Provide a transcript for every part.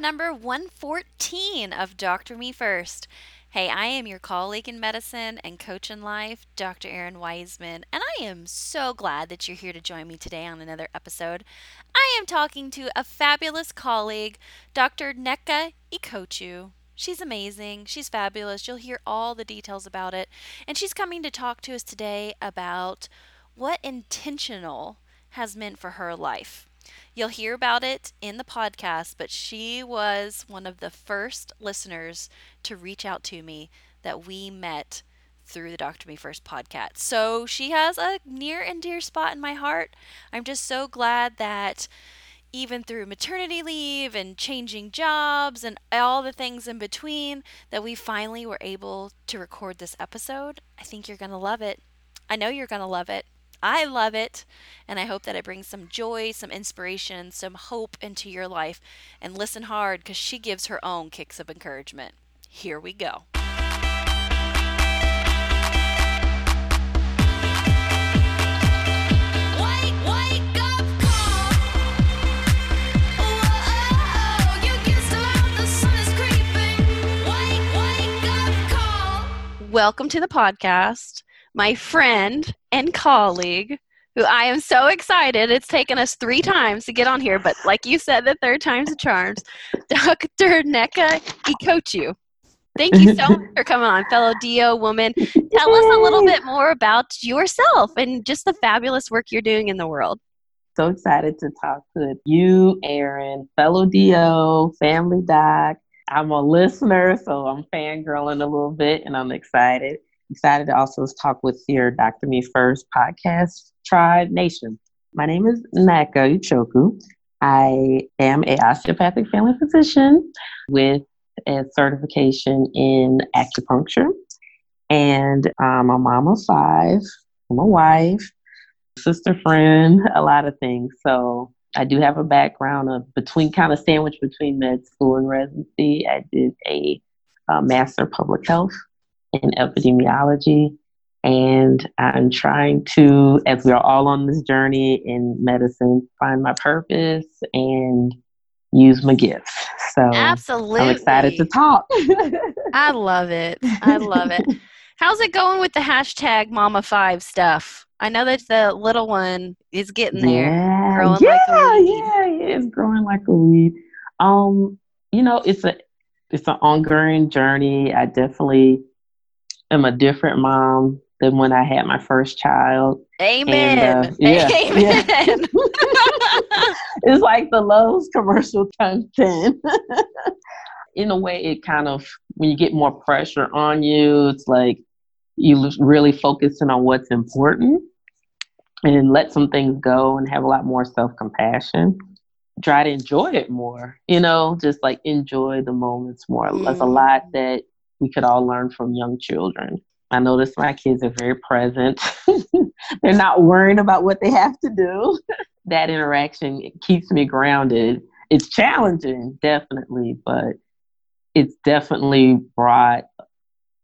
Episode number 114 of Doctor Me First. Hey, I am your colleague in medicine and coach in life, Dr. Erin Wiseman, and I am so glad that you're here to join me today on another episode. I am talking to a fabulous colleague, Dr. Nneka Ikochu. She's amazing. She's fabulous. You'll hear all the details about it. And she's coming to talk to us today about what intentional has meant for her life. You'll hear about it in the podcast, but she was one of the first listeners to reach out to me that we met through the Doctor Me First podcast. So she has a near and dear spot in my heart. I'm just so glad that even through maternity leave and changing jobs and all the things in between that we finally were able to record this episode. I think you're going to love it. I know you're going to love it. I love it, and I hope that it brings some joy, some inspiration, some hope into your life. And listen hard because she gives her own kicks of encouragement. Here we go. Welcome to the podcast my friend and colleague, who I am so excited. It's taken us three times to get on here, but like you said, the third time's a charm. Dr. Nneka Ikochu. Thank you so much for coming on, fellow DO woman. Tell us a little bit more about yourself and just the fabulous work you're doing in the world. So excited to talk to you, Erin, fellow DO, family doc. I'm a listener, so I'm fangirling a little bit and I'm excited excited to also talk with your Dr. Me First podcast, Tribe Nation. My name is Nneka Ikochu. I am a osteopathic family physician with a certification in acupuncture. And um, I'm a mom of five. I'm a wife, sister friend, a lot of things. So I do have a background of between kind of sandwich between med school and residency. I did a, a master public health in epidemiology. And I'm trying to, as we are all on this journey in medicine, find my purpose and use my gifts. So absolutely, I'm excited to talk. I love it. I love it. How's it going with the hashtag Mama Five stuff? I know that the little one is getting there, yeah, growing yeah, like. Yeah, yeah, it's growing like a weed. Um, you know, it's a it's an ongoing journey. I definitely am a different mom than when I had my first child. Amen. And, uh, yeah, Amen. Yeah. it's like the Lowe's commercial times 10. In a way, it kind of, when you get more pressure on you, it's like you really focusing on what's important and let some things go and have a lot more self compassion. Try to enjoy it more, you know, just like enjoy the moments more. Mm. There's a lot that we could all learn from young children. I notice my kids are very present. They're not worrying about what they have to do. that interaction keeps me grounded. It's challenging, definitely, but it's definitely brought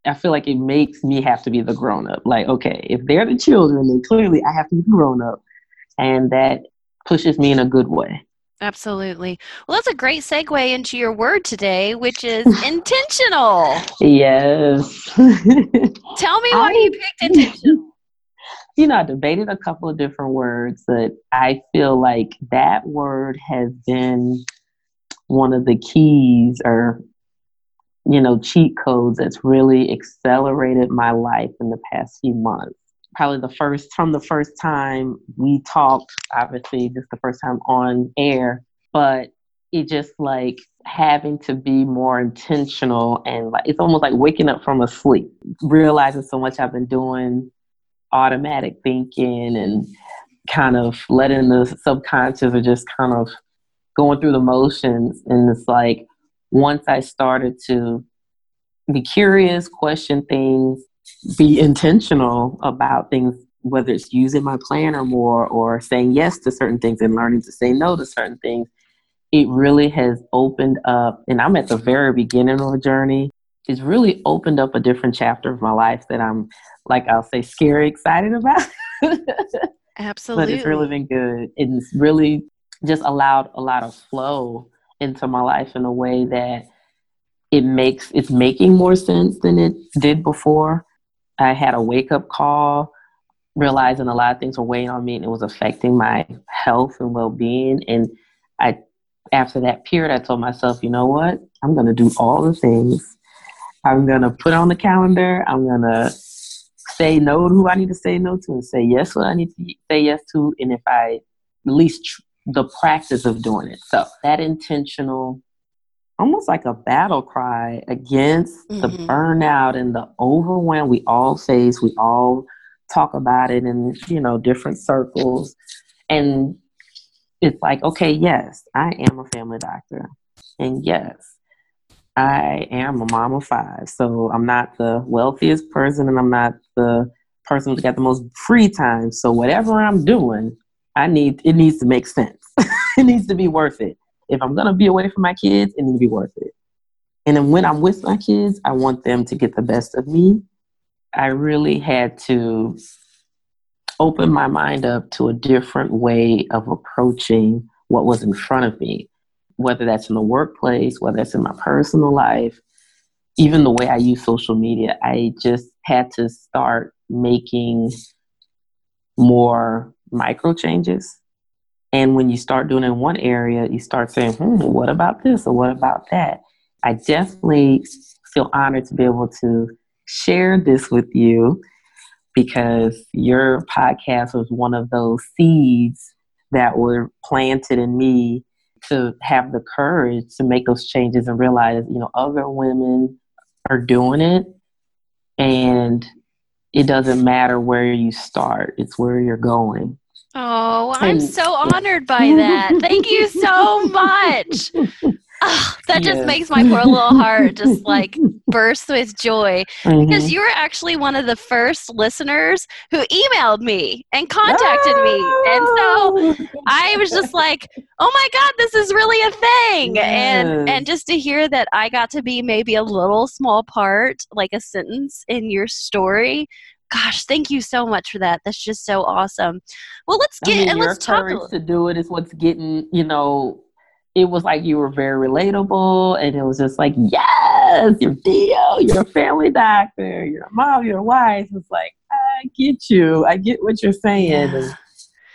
I feel like it makes me have to be the grown up. Like, okay, if they're the children, then clearly I have to be the grown up. And that pushes me in a good way. Absolutely. Well, that's a great segue into your word today, which is intentional. Yes. Tell me why I, you picked intentional. You know, I debated a couple of different words, but I feel like that word has been one of the keys or, you know, cheat codes that's really accelerated my life in the past few months probably the first from the first time we talked obviously just the first time on air but it just like having to be more intentional and like it's almost like waking up from a sleep realizing so much i've been doing automatic thinking and kind of letting the subconscious or just kind of going through the motions. And it's like once i started to be curious question things be intentional about things, whether it's using my planner more or saying yes to certain things and learning to say no to certain things, it really has opened up, and I'm at the very beginning of a journey. It's really opened up a different chapter of my life that I'm, like I'll say, scary excited about. Absolutely. but it's really been good. It's really just allowed a lot of flow into my life in a way that it makes it's making more sense than it did before. I had a wake up call, realizing a lot of things were weighing on me and it was affecting my health and well being. And I after that period I told myself, you know what? I'm gonna do all the things. I'm gonna put on the calendar, I'm gonna say no to who I need to say no to and say yes what I need to say yes to and if I at least tr- the practice of doing it. So that intentional almost like a battle cry against mm-hmm. the burnout and the overwhelm we all face. We all talk about it in, you know, different circles. And it's like, okay, yes, I am a family doctor. And yes, I am a mom of five. So I'm not the wealthiest person and I'm not the person who's got the most free time. So whatever I'm doing, I need it needs to make sense. it needs to be worth it if I'm gonna be away from my kids, it needs to be worth it. And then when I'm with my kids, I want them to get the best of me. I really had to open my mind up to a different way of approaching what was in front of me, whether that's in the workplace, whether that's in my personal life, even the way I use social media. I just had to start making more micro changes and when you start doing in one area, you start saying, hmm, what about this or what about that? I definitely feel honored to be able to share this with you because your podcast was one of those seeds that were planted in me to have the courage to make those changes and realize, you know, other women are doing it and it doesn't matter where you start, it's where you're going. Oh, I'm so honored by that. Thank you so much. Oh, that just makes my poor little heart just like burst with joy mm-hmm. because you were actually one of the first listeners who emailed me and contacted oh. me. And so oh. I was just like, "Oh my god, this is really a thing." Yes. And and just to hear that I got to be maybe a little small part, like a sentence in your story gosh, thank you so much for that. That's just so awesome. Well, let's get I mean, and let's talk. Courage to do it is what's getting you know. It was like you were very relatable, and it was just like, yes, you're DO, you're a family doctor, you're a mom, you're a wife. It's like I get you, I get what you're saying. Yeah.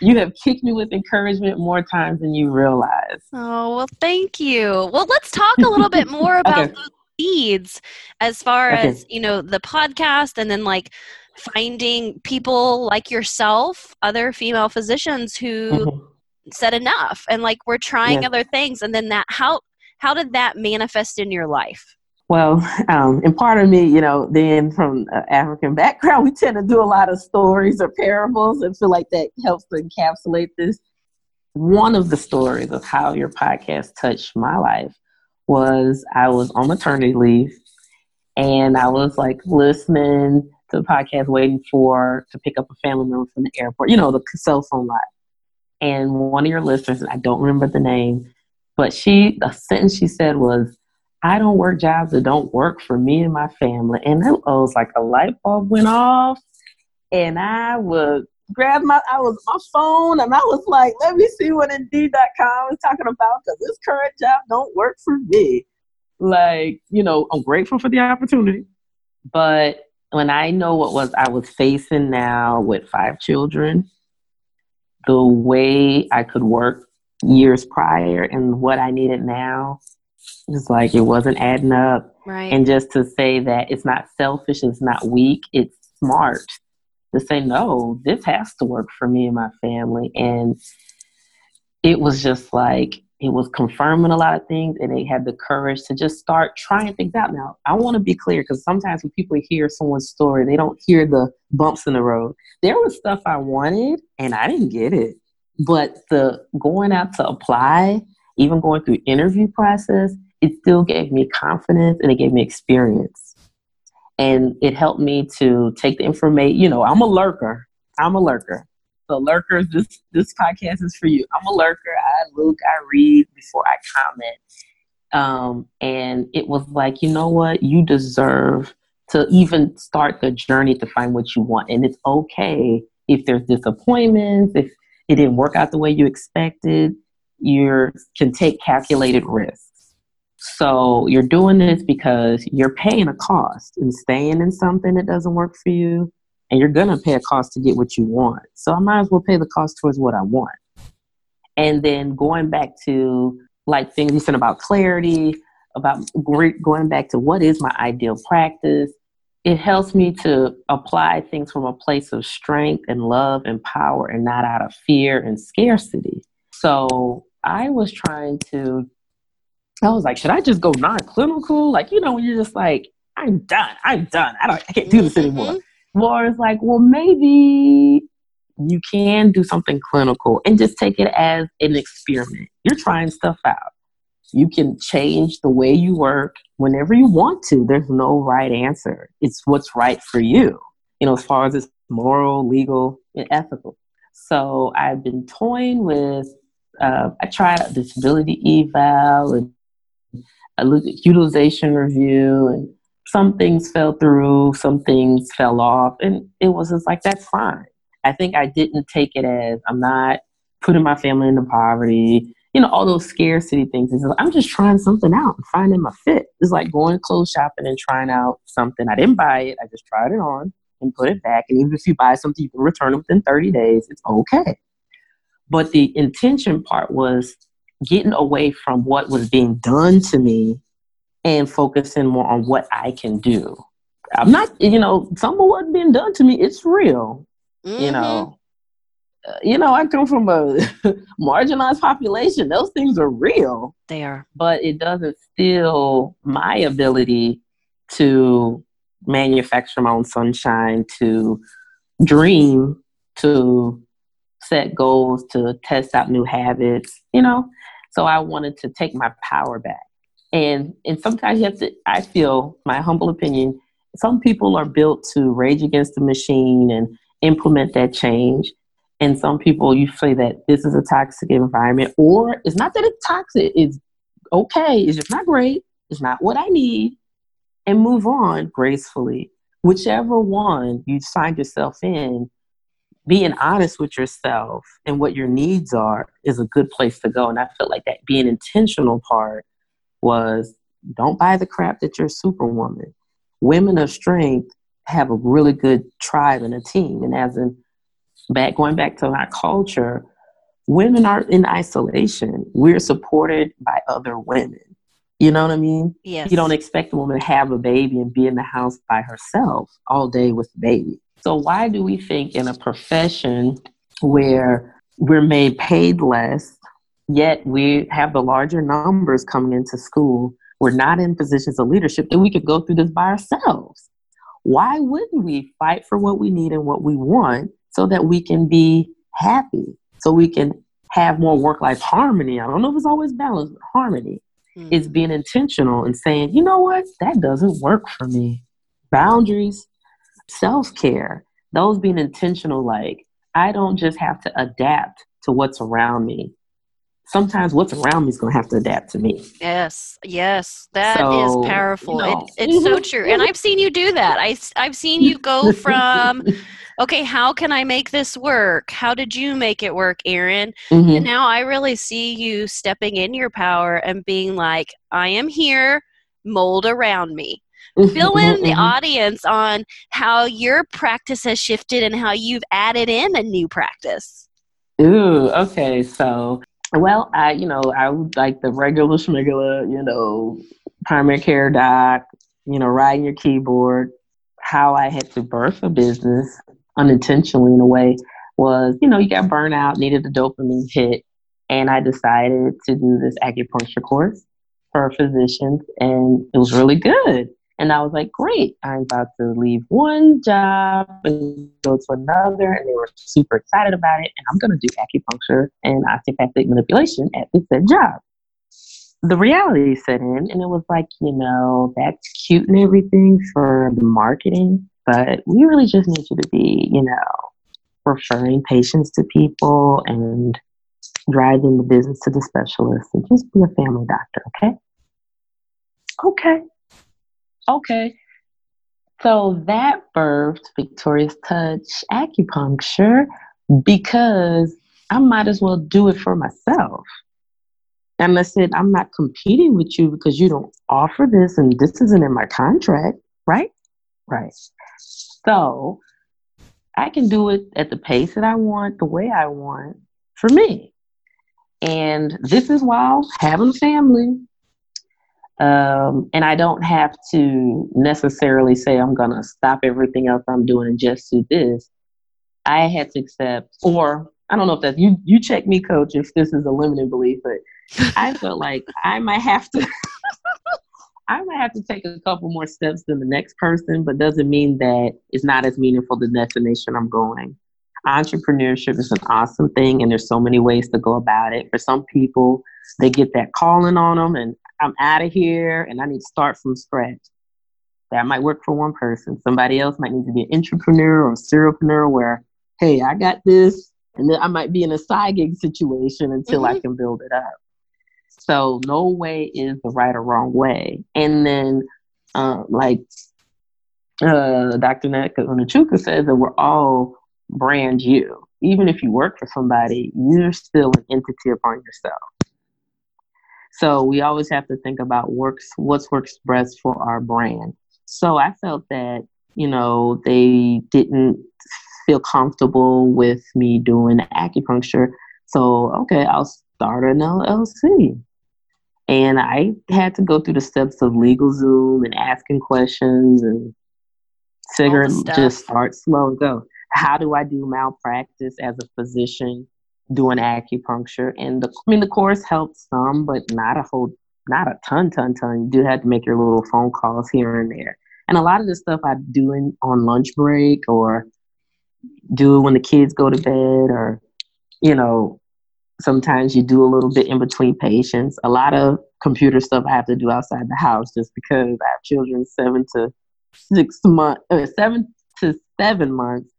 you have kicked me with encouragement more times than you realize. Oh well, thank you. Well, let's talk a little bit more about okay. those seeds as far okay. as you know the podcast, and then like finding people like yourself, other female physicians who mm-hmm. said enough and like we're trying yeah. other things and then that how how did that manifest in your life? Well, um, and part of me, you know, then from uh, African background, we tend to do a lot of stories or parables and feel like that helps to encapsulate this. One of the stories of how your podcast touched my life was I was on maternity leave and I was like listening the podcast waiting for to pick up a family member from the airport, you know, the cell phone line. And one of your listeners, I don't remember the name, but she, the sentence she said was, I don't work jobs that don't work for me and my family. And it was like a light bulb went off. And I would grab my, I was my phone and I was like, let me see what Indeed.com is talking about because this current job don't work for me. Like, you know, I'm grateful for the opportunity, but when I know what was I was facing now with five children, the way I could work years prior and what I needed now, it's like it wasn't adding up. Right. And just to say that it's not selfish, it's not weak, it's smart to say no, this has to work for me and my family. And it was just like it was confirming a lot of things and they had the courage to just start trying things out. Now i want to be clear because sometimes when people hear someone's story they don't hear the bumps in the road. There was stuff i wanted and i didn't get it but the going out to apply even going through interview process it still gave me confidence and it gave me experience. And it helped me to take the information you know i'm a lurker. I'm a lurker so lurkers, this this podcast is for you. I'm a lurker. I look, I read before I comment. Um, and it was like, you know what? You deserve to even start the journey to find what you want. And it's okay if there's disappointments, if it didn't work out the way you expected. you can take calculated risks. So you're doing this because you're paying a cost and staying in something that doesn't work for you, and you're gonna pay a cost to get what you want. So I might as well pay the cost towards what I want. And then going back to like things you said about clarity, about going back to what is my ideal practice, it helps me to apply things from a place of strength and love and power and not out of fear and scarcity. So I was trying to, I was like, should I just go non clinical? Like, you know, when you're just like, I'm done, I'm done, I, don't, I can't do this anymore. Mm-hmm. Laura's like, well, maybe you can do something clinical and just take it as an experiment. You're trying stuff out. You can change the way you work whenever you want to. There's no right answer. It's what's right for you, you know, as far as it's moral, legal, and ethical. So I've been toying with, uh, I tried disability eval and a utilization review, and some things fell through, some things fell off, and it was just like, that's fine. I think I didn't take it as I'm not putting my family into poverty you know, all those scarcity things. It's like, I'm just trying something out and finding my fit. It's like going clothes shopping and trying out something. I didn't buy it. I just tried it on and put it back. And even if you buy something, you can return it within 30 days. It's okay. But the intention part was getting away from what was being done to me and focusing more on what I can do. I'm not, you know, some of what's being done to me, it's real. Mm-hmm. You know, you know, I come from a marginalized population. Those things are real. They are. But it doesn't steal my ability to manufacture my own sunshine, to dream, to set goals, to test out new habits, you know? So I wanted to take my power back. And and sometimes you have to I feel, my humble opinion, some people are built to rage against the machine and implement that change and some people, you say that this is a toxic environment, or it's not that it's toxic, it's okay, it's just not great, it's not what I need, and move on gracefully. Whichever one you find yourself in, being honest with yourself and what your needs are is a good place to go. And I feel like that being intentional part was don't buy the crap that you're superwoman. Women of strength have a really good tribe and a team. And as in back going back to our culture, women are in isolation. We're supported by other women. You know what I mean? Yes. You don't expect a woman to have a baby and be in the house by herself all day with the baby. So why do we think in a profession where we're made paid less, yet we have the larger numbers coming into school, we're not in positions of leadership, that we could go through this by ourselves? Why wouldn't we fight for what we need and what we want so that we can be happy, so we can have more work life harmony. I don't know if it's always balanced, but harmony mm-hmm. is being intentional and saying, you know what, that doesn't work for me. Boundaries, self care, those being intentional, like, I don't just have to adapt to what's around me sometimes what's around me is going to have to adapt to me. Yes, yes, that so, is powerful. You know, it, it's so true, and I've seen you do that. I I've seen you go from. okay, how can I make this work? How did you make it work, Erin? Mm-hmm. And now I really see you stepping in your power and being like, I am here, mold around me. Mm-hmm, Fill in mm-hmm, the mm-hmm. audience on how your practice has shifted and how you've added in a new practice. Ooh, okay. So well, I, you know, I would like the regular schmigula, you know, primary care doc, you know, writing your keyboard. How I had to birth a business unintentionally in a way was, you know, you got burnout, needed a dopamine hit, and I decided to do this acupuncture course for physicians, and it was really good. And I was like, great, I'm about to leave one job and go to another. And they were super excited about it. And I'm going to do acupuncture and osteopathic manipulation at this said job. The reality set in, and it was like, you know, that's cute and everything for the marketing, but we really just need you to be, you know, referring patients to people and driving the business to the specialist and just be a family doctor, okay? Okay okay. So that birthed Victoria's Touch acupuncture because I might as well do it for myself. And I said, I'm not competing with you because you don't offer this and this isn't in my contract, right? Right. So I can do it at the pace that I want, the way I want for me. And this is while having a family. Um, and I don't have to necessarily say I'm going to stop everything else I'm doing and just do this. I had to accept, or I don't know if that's you. You check me, coach, if this is a limiting belief, but I felt like I might have to. I might have to take a couple more steps than the next person, but doesn't mean that it's not as meaningful the destination I'm going. Entrepreneurship is an awesome thing, and there's so many ways to go about it. For some people, they get that calling on them, and I'm out of here, and I need to start from scratch. That might work for one person. Somebody else might need to be an entrepreneur or a serialpreneur where, hey, I got this, and then I might be in a side gig situation until mm-hmm. I can build it up. So no way is the right or wrong way. And then, uh, like uh, Dr. Unachuka says, that we're all brand you. Even if you work for somebody, you're still an entity upon yourself. So we always have to think about works what's works best for our brand. So I felt that you know they didn't feel comfortable with me doing acupuncture. So okay, I'll start an LLC. And I had to go through the steps of LegalZoom and asking questions and figure just start slow and go. How do I do malpractice as a physician doing acupuncture? And the I mean the course helped some, but not a whole not a ton, ton, ton. You do have to make your little phone calls here and there. And a lot of the stuff I do in, on lunch break or do when the kids go to bed or, you know, sometimes you do a little bit in between patients. A lot of computer stuff I have to do outside the house just because I have children seven to six months, uh, seven to seven months.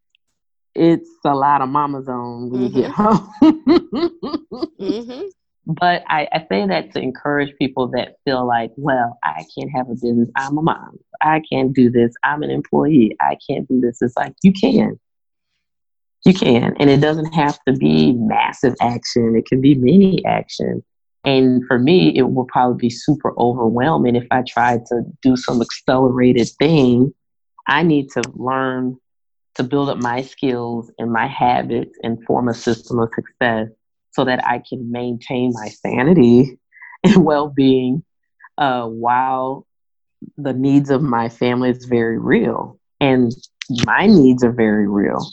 It's a lot of mama zone when mm-hmm. you get mm-hmm. home. mm-hmm. But I, I say that to encourage people that feel like, well, I can't have a business. I'm a mom. I can't do this. I'm an employee. I can't do this. It's like, you can. You can. And it doesn't have to be massive action, it can be mini action. And for me, it will probably be super overwhelming if I try to do some accelerated thing. I need to learn to build up my skills and my habits and form a system of success so that I can maintain my sanity and well being uh, while the needs of my family is very real. And my needs are very real.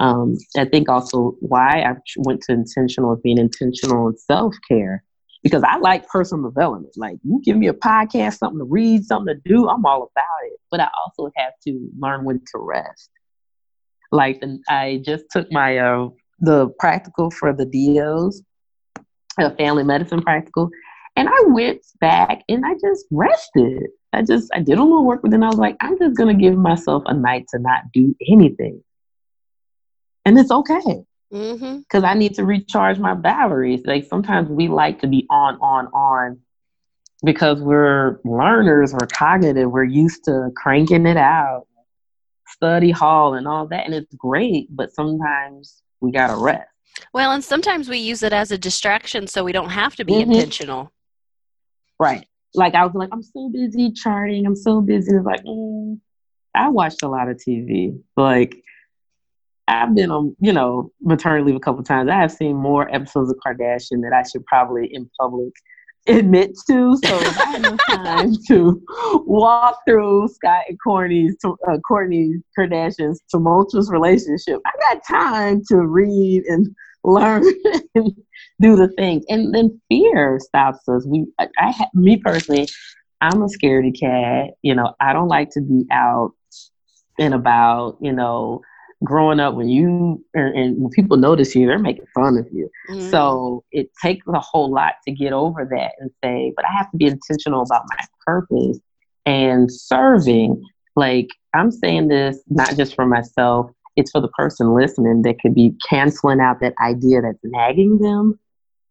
Um, I think also why I went to intentional of being intentional in self care because I like personal development. Like you give me a podcast, something to read, something to do, I'm all about it. But I also have to learn when to rest. Like I just took my uh, the practical for the DOs, a family medicine practical, and I went back and I just rested. I just I did a little work, but then I was like, I'm just gonna give myself a night to not do anything and it's okay because mm-hmm. I need to recharge my batteries. Like sometimes we like to be on, on, on because we're learners, we're cognitive, we're used to cranking it out, study hall and all that, and it's great. But sometimes we gotta rest. Well, and sometimes we use it as a distraction, so we don't have to be mm-hmm. intentional. Right. Like I was like, I'm so busy charting. I'm so busy. It's like, mm, I watched a lot of TV. Like I've been on, you know, maternity leave a couple times. I have seen more episodes of Kardashian that I should probably in public admit to. So I had no time to walk through Scott and Kourtney's, uh, Kourtney Kardashian's tumultuous relationship, I got time to read and learn and do the things. And then fear stops us. We, I, I me personally, I'm a scaredy cat. You know, I don't like to be out and about. You know growing up when you and when people notice you, they're making fun of you. Mm-hmm. So it takes a whole lot to get over that and say, but I have to be intentional about my purpose and serving. Like I'm saying this not just for myself, it's for the person listening that could be canceling out that idea that's nagging them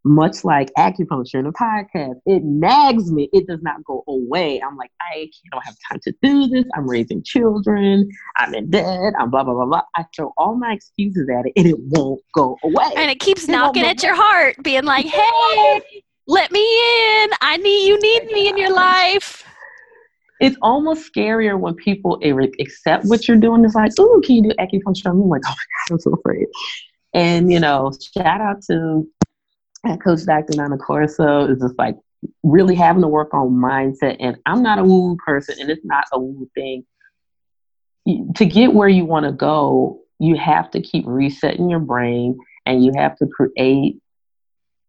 much like acupuncture in a podcast, it nags me. It does not go away. I'm like, I don't have time to do this. I'm raising children. I'm in debt. I'm blah, blah, blah, blah. I throw all my excuses at it and it won't go away. And it keeps it knocking at your heart, being like, hey, Let me in. I need you need me in your life. It's almost scarier when people accept what you're doing. It's like, oh, can you do acupuncture? I'm like, oh my God, I'm so afraid. And, you know, shout out to Coach Dr. Nana Corso is just like really having to work on mindset. And I'm not a woo person, and it's not a woo thing. To get where you want to go, you have to keep resetting your brain and you have to create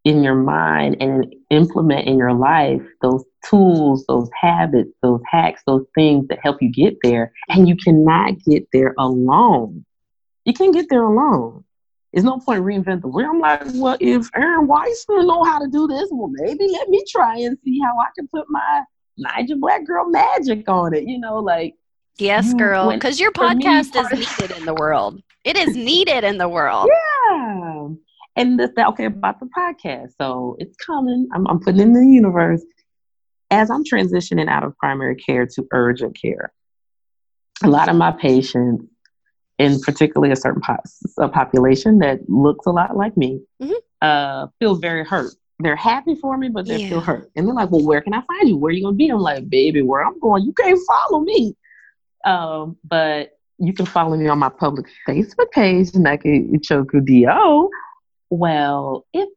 in your mind and implement in your life those tools, those habits, those hacks, those things that help you get there. And you cannot get there alone. You can't get there alone. There's no point reinvent the wheel. I'm like, well, if Erin Wiseman know how to do this, well, maybe let me try and see how I can put my Naija Black Girl magic on it. You know, like yes, girl, because your podcast me, is needed in the world. It is needed in the world. Yeah, and the, okay about the podcast. So it's coming. I'm, I'm putting in the universe as I'm transitioning out of primary care to urgent care. A lot of my patients in particularly a certain po- a population that looks a lot like me, mm-hmm. uh, feel very hurt. They're happy for me, but they yeah. feel hurt. And they're like, well, where can I find you? Where are you going to be? I'm like, baby, where I'm going, you can't follow me. Um, but you can follow me on my public Facebook page, Nneka Ichoku D.O. Well, if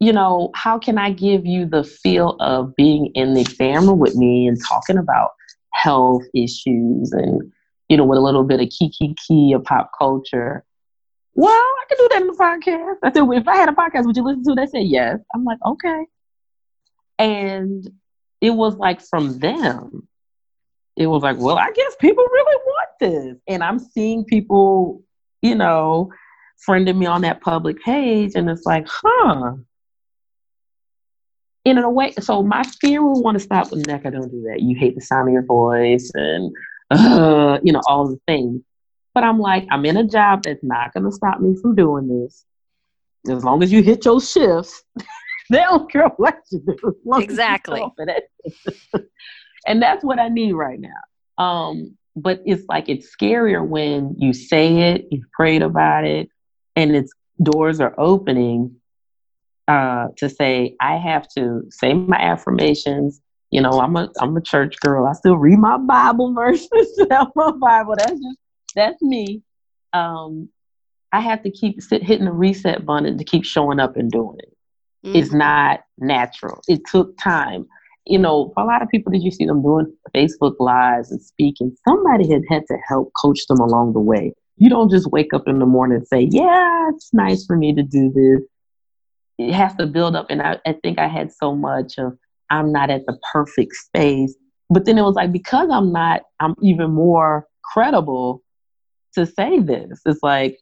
you know, how can I give you the feel of being in the exam room with me and talking about health issues and you know, with a little bit of kiki key of pop culture. Well, I can do that in the podcast. I said, if I had a podcast, would you listen to it? They said yes. I'm like, okay. And it was like from them, it was like, well, I guess people really want this. And I'm seeing people, you know, friending me on that public page, and it's like, huh. in a way, so my fear will want to stop with neck. I don't do that. You hate the sound of your voice, and uh, you know, all the things. But I'm like, I'm in a job that's not going to stop me from doing this. As long as you hit your shifts, they don't care what you do. Exactly. and that's what I need right now. Um, but it's like it's scarier when you say it, you've prayed about it, and its doors are opening uh, to say, I have to say my affirmations, you know, I'm a I'm a church girl. I still read my Bible verses. my Bible. That's just that's me. Um, I have to keep sit, hitting the reset button to keep showing up and doing it. Mm-hmm. It's not natural. It took time. You know, for a lot of people that you see them doing Facebook lives and speaking, somebody had had to help coach them along the way. You don't just wake up in the morning and say, "Yeah, it's nice for me to do this." It has to build up, and I, I think I had so much of I'm not at the perfect space. But then it was like, because I'm not, I'm even more credible to say this. It's like,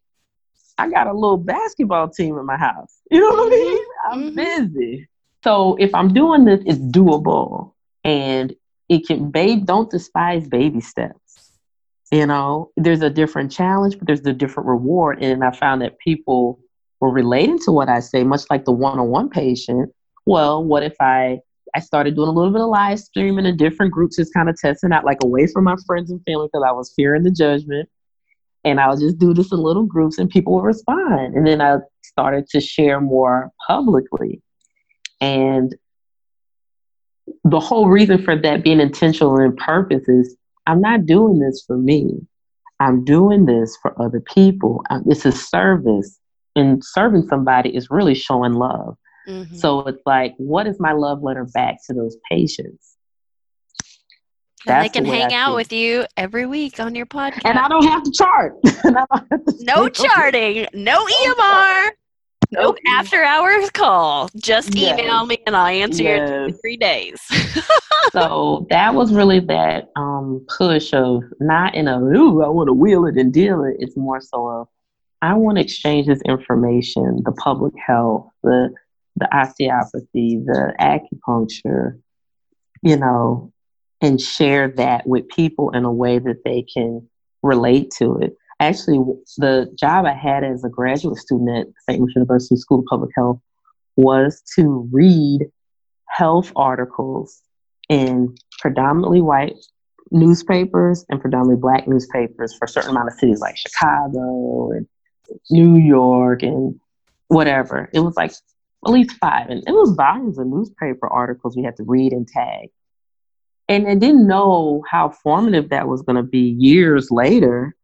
I got a little basketball team in my house. You know what I mean? Mm-hmm. I'm mm-hmm. busy. So if I'm doing this, it's doable. And it can, babe, don't despise baby steps. You know, there's a different challenge, but there's a different reward. And I found that people were relating to what I say, much like the one on one patient. Well, what if I I started doing a little bit of live streaming in different groups, just kind of testing out, like away from my friends and family because I was fearing the judgment. And I would just do this in little groups and people would respond. And then I started to share more publicly. And the whole reason for that being intentional and purpose is I'm not doing this for me. I'm doing this for other people. This is service. And serving somebody is really showing love. Mm-hmm. So it's like, what is my love letter back to those patients? And they can hang out with you every week on your podcast. And I don't have to chart. no charting, no EMR, no after hours call. Just yes. email me and I'll answer yes. you in three days. so that was really that um, push of not in a, ooh, I want to wheel it and deal it. It's more so of, I want to exchange this information, the public health, the the osteopathy, the acupuncture, you know, and share that with people in a way that they can relate to it. Actually, the job I had as a graduate student at St. Louis University School of Public Health was to read health articles in predominantly white newspapers and predominantly black newspapers for a certain amount of cities like Chicago and New York and whatever. It was like at least five, and it was volumes of newspaper articles we had to read and tag. And I didn't know how formative that was going to be years later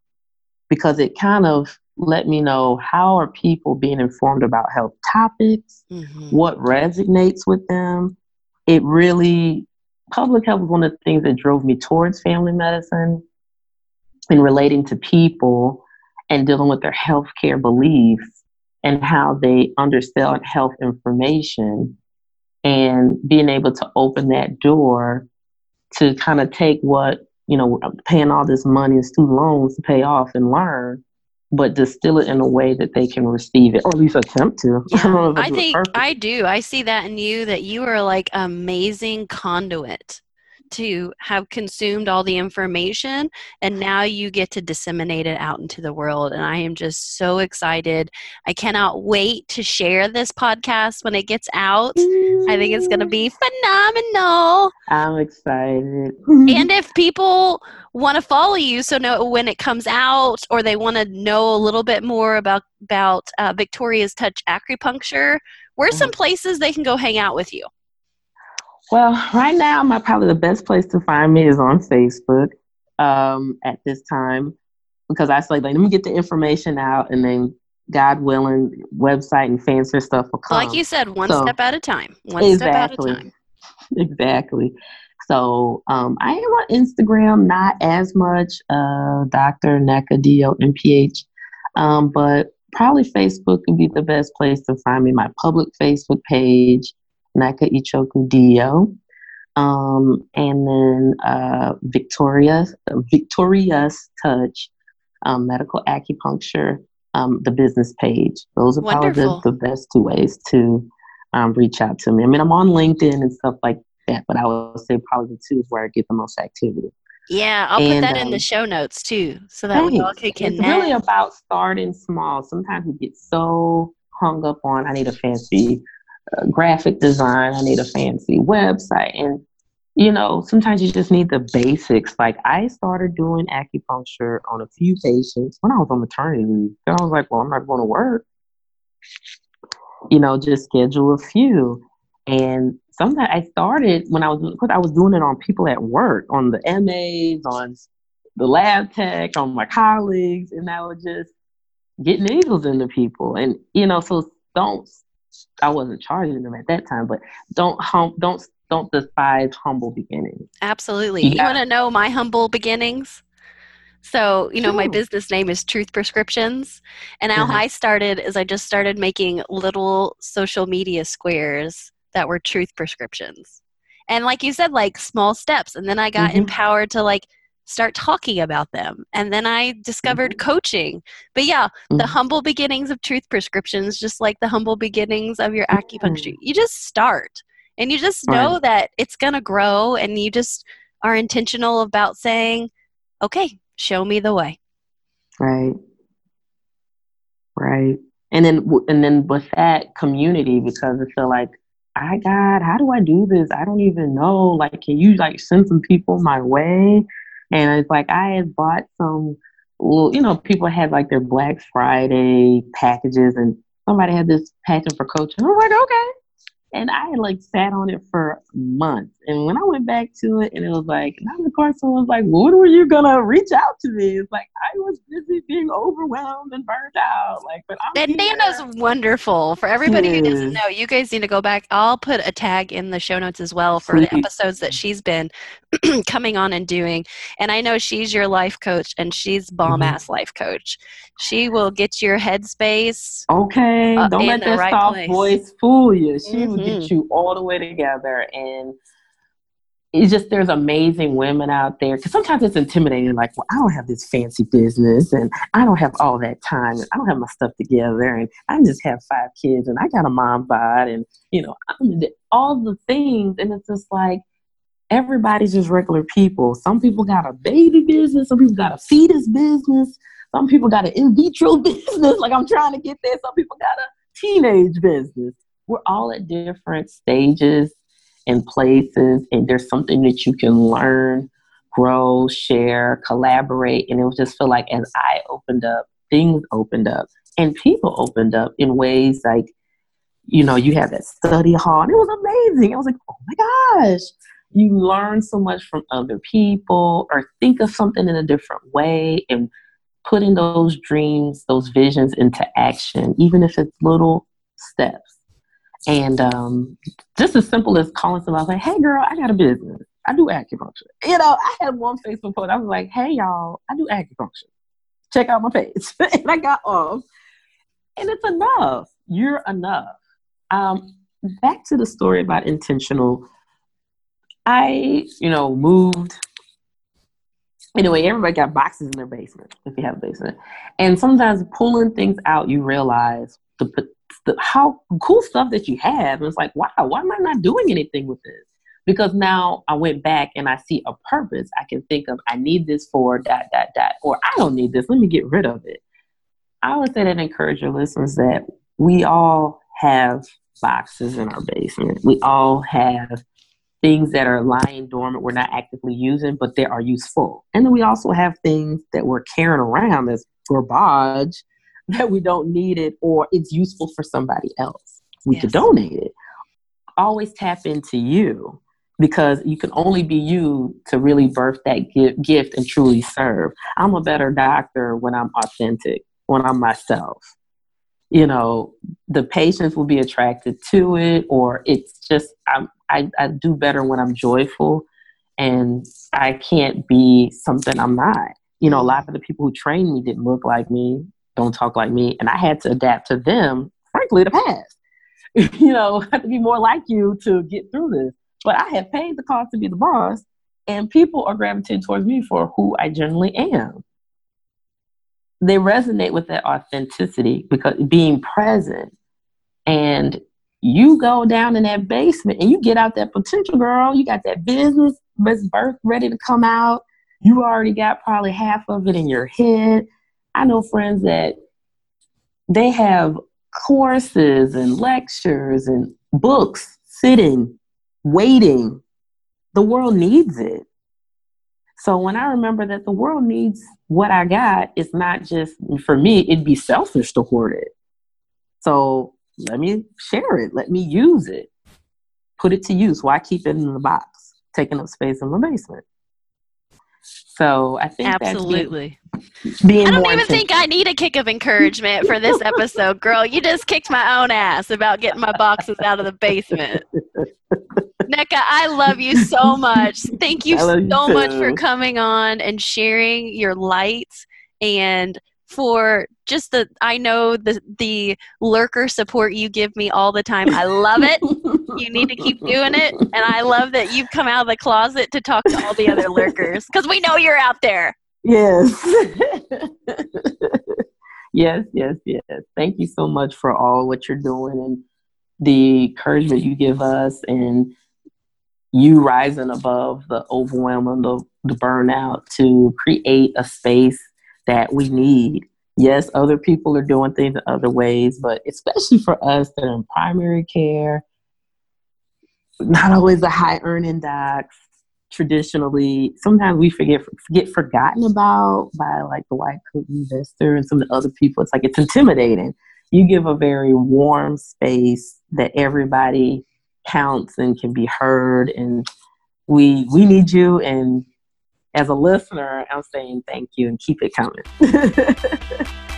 because it kind of let me know how are people being informed about health topics, mm-hmm. what resonates with them. It really, public health was one of the things that drove me towards family medicine and relating to people and dealing with their healthcare beliefs and how they understand health information and being able to open that door to kind of take what you know paying all this money in student loans to pay off and learn but distill it in a way that they can receive it or at least attempt to. Yeah, i, I think i do. I see that in you that you are like amazing conduit to have consumed all the information and now you get to disseminate it out into the world. And i am just so excited. I cannot wait to share this podcast when it gets out. I think it's going to be phenomenal. I'm excited. And if people want to follow you so know when it comes out or they want to know a little bit more about about uh, victoria's touch acupuncture where's some mm-hmm. places they can go hang out with you well, right now, my probably the best place to find me is on Facebook um, at this time because I say, like, let me get the information out, and then God willing, website and fancy stuff will come. Like you said, one so, step at a time. One exactly, step at a time. Exactly. So um, I am on Instagram, not as much, uh, Dr. Nneka D-O MPH, um, but probably Facebook would be the best place to find me. My public Facebook page Nneka Ichoku DO. Um, and then uh, Victoria, Victoria's Touch, um, Medical Acupuncture, um, the business page. Those are Wonderful. probably the, the, best two ways to um, reach out to me. I mean, I'm on LinkedIn and stuff like that, but I would say probably the two is where I get the most activity. Yeah, I'll and, put that in the um, show notes too, so that we all can connect. It's really about starting small. Sometimes we get so hung up on I need a fancy graphic design. I need a fancy website. And, you know, sometimes you just need the basics. Like I started doing acupuncture on a few patients when I was on maternity leave. I was like, well, I'm not going to work. You know, just schedule a few. And sometimes I started when I was, because I was doing it on people at work, on the MAs, on the lab tech, on my colleagues, and I was just getting needles into people. And, you know, so don't I wasn't charging them at that time, but don't hum, don't don't despise humble beginnings. Absolutely. You, you want to know my humble beginnings? So, you know, sure. my business name is Truth Prescriptions. And how mm-hmm. I started is I just started making little social media squares that were truth prescriptions. And like you said, like small steps. And then I got mm-hmm. empowered to like start talking about them. And then I discovered mm-hmm. coaching. But yeah, mm-hmm. the humble beginnings of truth prescriptions, just like the humble beginnings of your acupuncture. Mm-hmm. You just start and you just know right. that it's going to grow and you just are intentional about saying, okay, show me the way. Right. Right. And then, and then with that community, because I feel like I got, how do I do this? I don't even know. Like, can you like send some people my way? And it's like I had bought some, well, you know, people had like their Black Friday packages, and somebody had this package for coaching. I was like, okay. And I had like sat on it for months. And when I went back to it, and it was like, now course, someone was like, when were you gonna reach out to me? It's like I was busy being overwhelmed and burnt out. Like, but I'm and here. Nana's wonderful. For everybody who doesn't know, you guys need to go back. I'll put a tag in the show notes as well for the episodes that she's been coming on and doing. And I know she's your life coach, and she's bomb mm-hmm. ass mm-hmm. life coach. She will get your headspace. Okay, uh, don't let that right soft place. voice fool you. She mm-hmm. will get mm-hmm. you all the way together and it's just there's amazing women out there because sometimes it's intimidating like well i don't have this fancy business and i don't have all that time and i don't have my stuff together and i just have five kids and i got a mom bod and you know I'm all the things and it's just like everybody's just regular people. Some people got a baby business some people got a fetus business some people got an in vitro business like i'm trying to get there some people got a teenage business. We're all at different stages and places, and there's something that you can learn, grow, share, collaborate. And it will just feel like as I opened up, things opened up and people opened up in ways like you know, you have that study hall. And it was amazing. I was like, oh my gosh. You learn so much from other people or think of something in a different way and putting those dreams, those visions into action, even if it's little steps. And um, just as simple as calling somebody like, hey girl, I got a business. I do acupuncture. You know, I had one Facebook post. I was like, hey y'all, I do acupuncture. Check out my page. and I got off. And it's enough. You're enough. Um, back to the story about intentional. I, you know, moved. Anyway, everybody got boxes in their basement if you have a basement. And sometimes pulling things out, you realize the, the how cool stuff that you have. And it's like, wow, why am I not doing anything with this? Because now I went back and I see a purpose. I can think of, I need this for dot, dot, dot, or I don't need this. Let me get rid of it. I would say that encourage your listeners that we all have boxes in our basement. We all have things that are lying dormant we're not actively using, but they are useful. And then we also have things that we're carrying around as garbage that we don't need it or it's useful for somebody else. We yes. could donate it. Always tap into you because you can only be you to really birth that gift and truly serve. I'm a better doctor when I'm authentic, when I'm myself you know the patients will be attracted to it or it's just I'm, I, I do better when i'm joyful and i can't be something i'm not you know a lot of the people who trained me didn't look like me don't talk like me. And i had to adapt to them frankly the past you know I have to be more like you to get through this. But i have paid the cost to be the boss and people are gravitating towards me for who i generally am. They resonate with that authenticity because being present. And you go down in that basement and you get out that potential girl. You got that business birth ready to come out. You already got probably half of it in your head i know friends that they have courses and lectures and books sitting waiting the world needs it so when I remember that the world needs what I got, it's not just for me, it'd be selfish to hoard it. So let me share it. Let me use it. Put it to use. Why keep it in the box, taking up space in my basement? So I think absolutely. Being I don't even think I need a kick of encouragement for this episode, girl. You just kicked my own ass about getting my boxes out of the basement. Nneka, I love you so much. Thank you so you much for coming on and sharing your light and for just the I know the the lurker support you give me all the time. I love it. you need to keep doing it and I love that you've come out of the closet to talk to all the other lurkers cuz we know you're out there. Yes. yes, yes, yes. Thank you so much for all what you're doing and the encouragement you give us and you rising above the overwhelming, the, the burnout to create a space that we need. Yes, other people are doing things other ways, but especially for us that are in primary care, not always a high earning docs. Traditionally, sometimes we forget get forgotten about by like the white coat investor and some of the other people. It's like it's intimidating. You give a very warm space that everybody counts and can be heard and we we need you and as a listener i'm saying thank you and keep it coming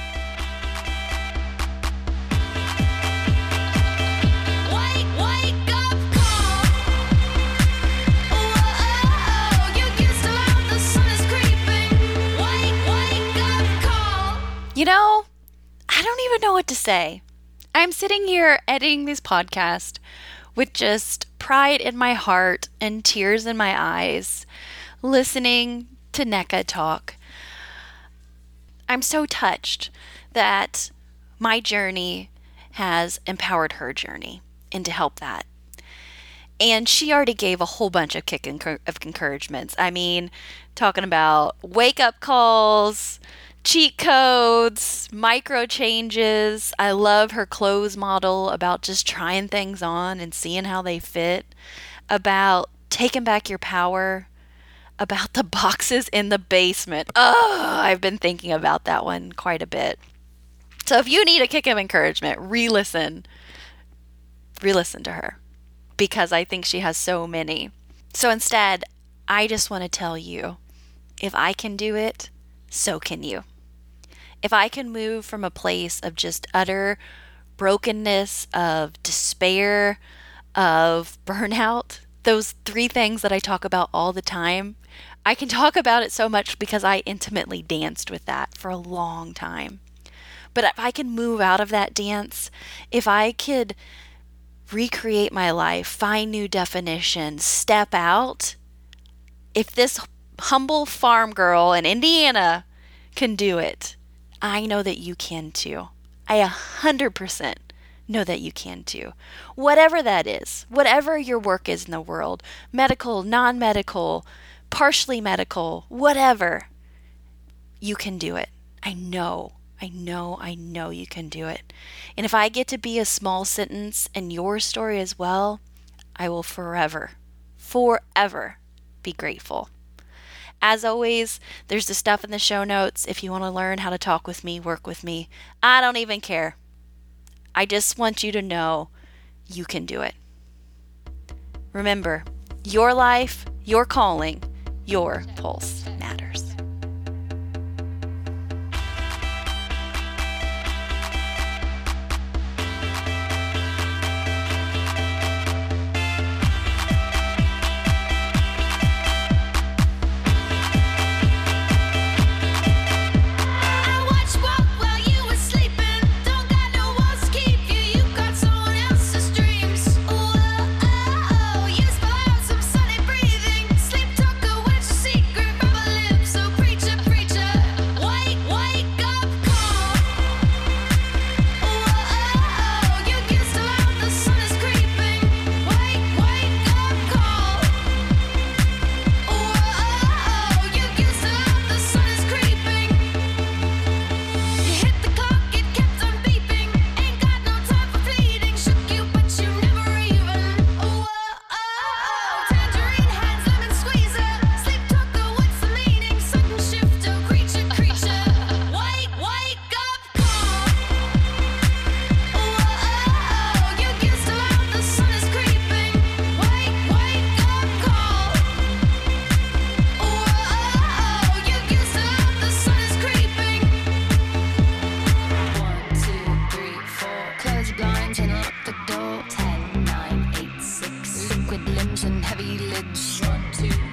You know, I don't even know what to say. I'm sitting here editing this podcast with just pride in my heart and tears in my eyes, listening to Nneka talk. I'm so touched that my journey has empowered her journey and to help that. And she already gave a whole bunch of kick of encouragements. I mean, talking about wake up calls, cheat codes, micro changes. I love her clothes model about just trying things on and seeing how they fit, about taking back your power, about the boxes in the basement. Oh, I've been thinking about that one quite a bit. So if you need a kick of encouragement, re listen re listen to her because I think she has so many. So instead, I just want to tell you if I can do it, so can you. If I can move from a place of just utter brokenness, of despair, of burnout, those three things that I talk about all the time, I can talk about it so much because I intimately danced with that for a long time. But if I can move out of that dance, if I could recreate my life, find new definitions, step out, if this humble farm girl in Indiana can do it, I know that you can too. I 100% know that you can too. Whatever that is, whatever your work is in the world medical, non medical, partially medical, whatever you can do it. I know. I know, I know you can do it. And if I get to be a small sentence in your story as well, I will forever, forever be grateful. As always, there's the stuff in the show notes if you want to learn how to talk with me, work with me. I don't even care. I just want you to know you can do it. Remember, your life, your calling, your pulse. the door. Ten, nine, eight, six. Liquid limbs and heavy lids. One, two.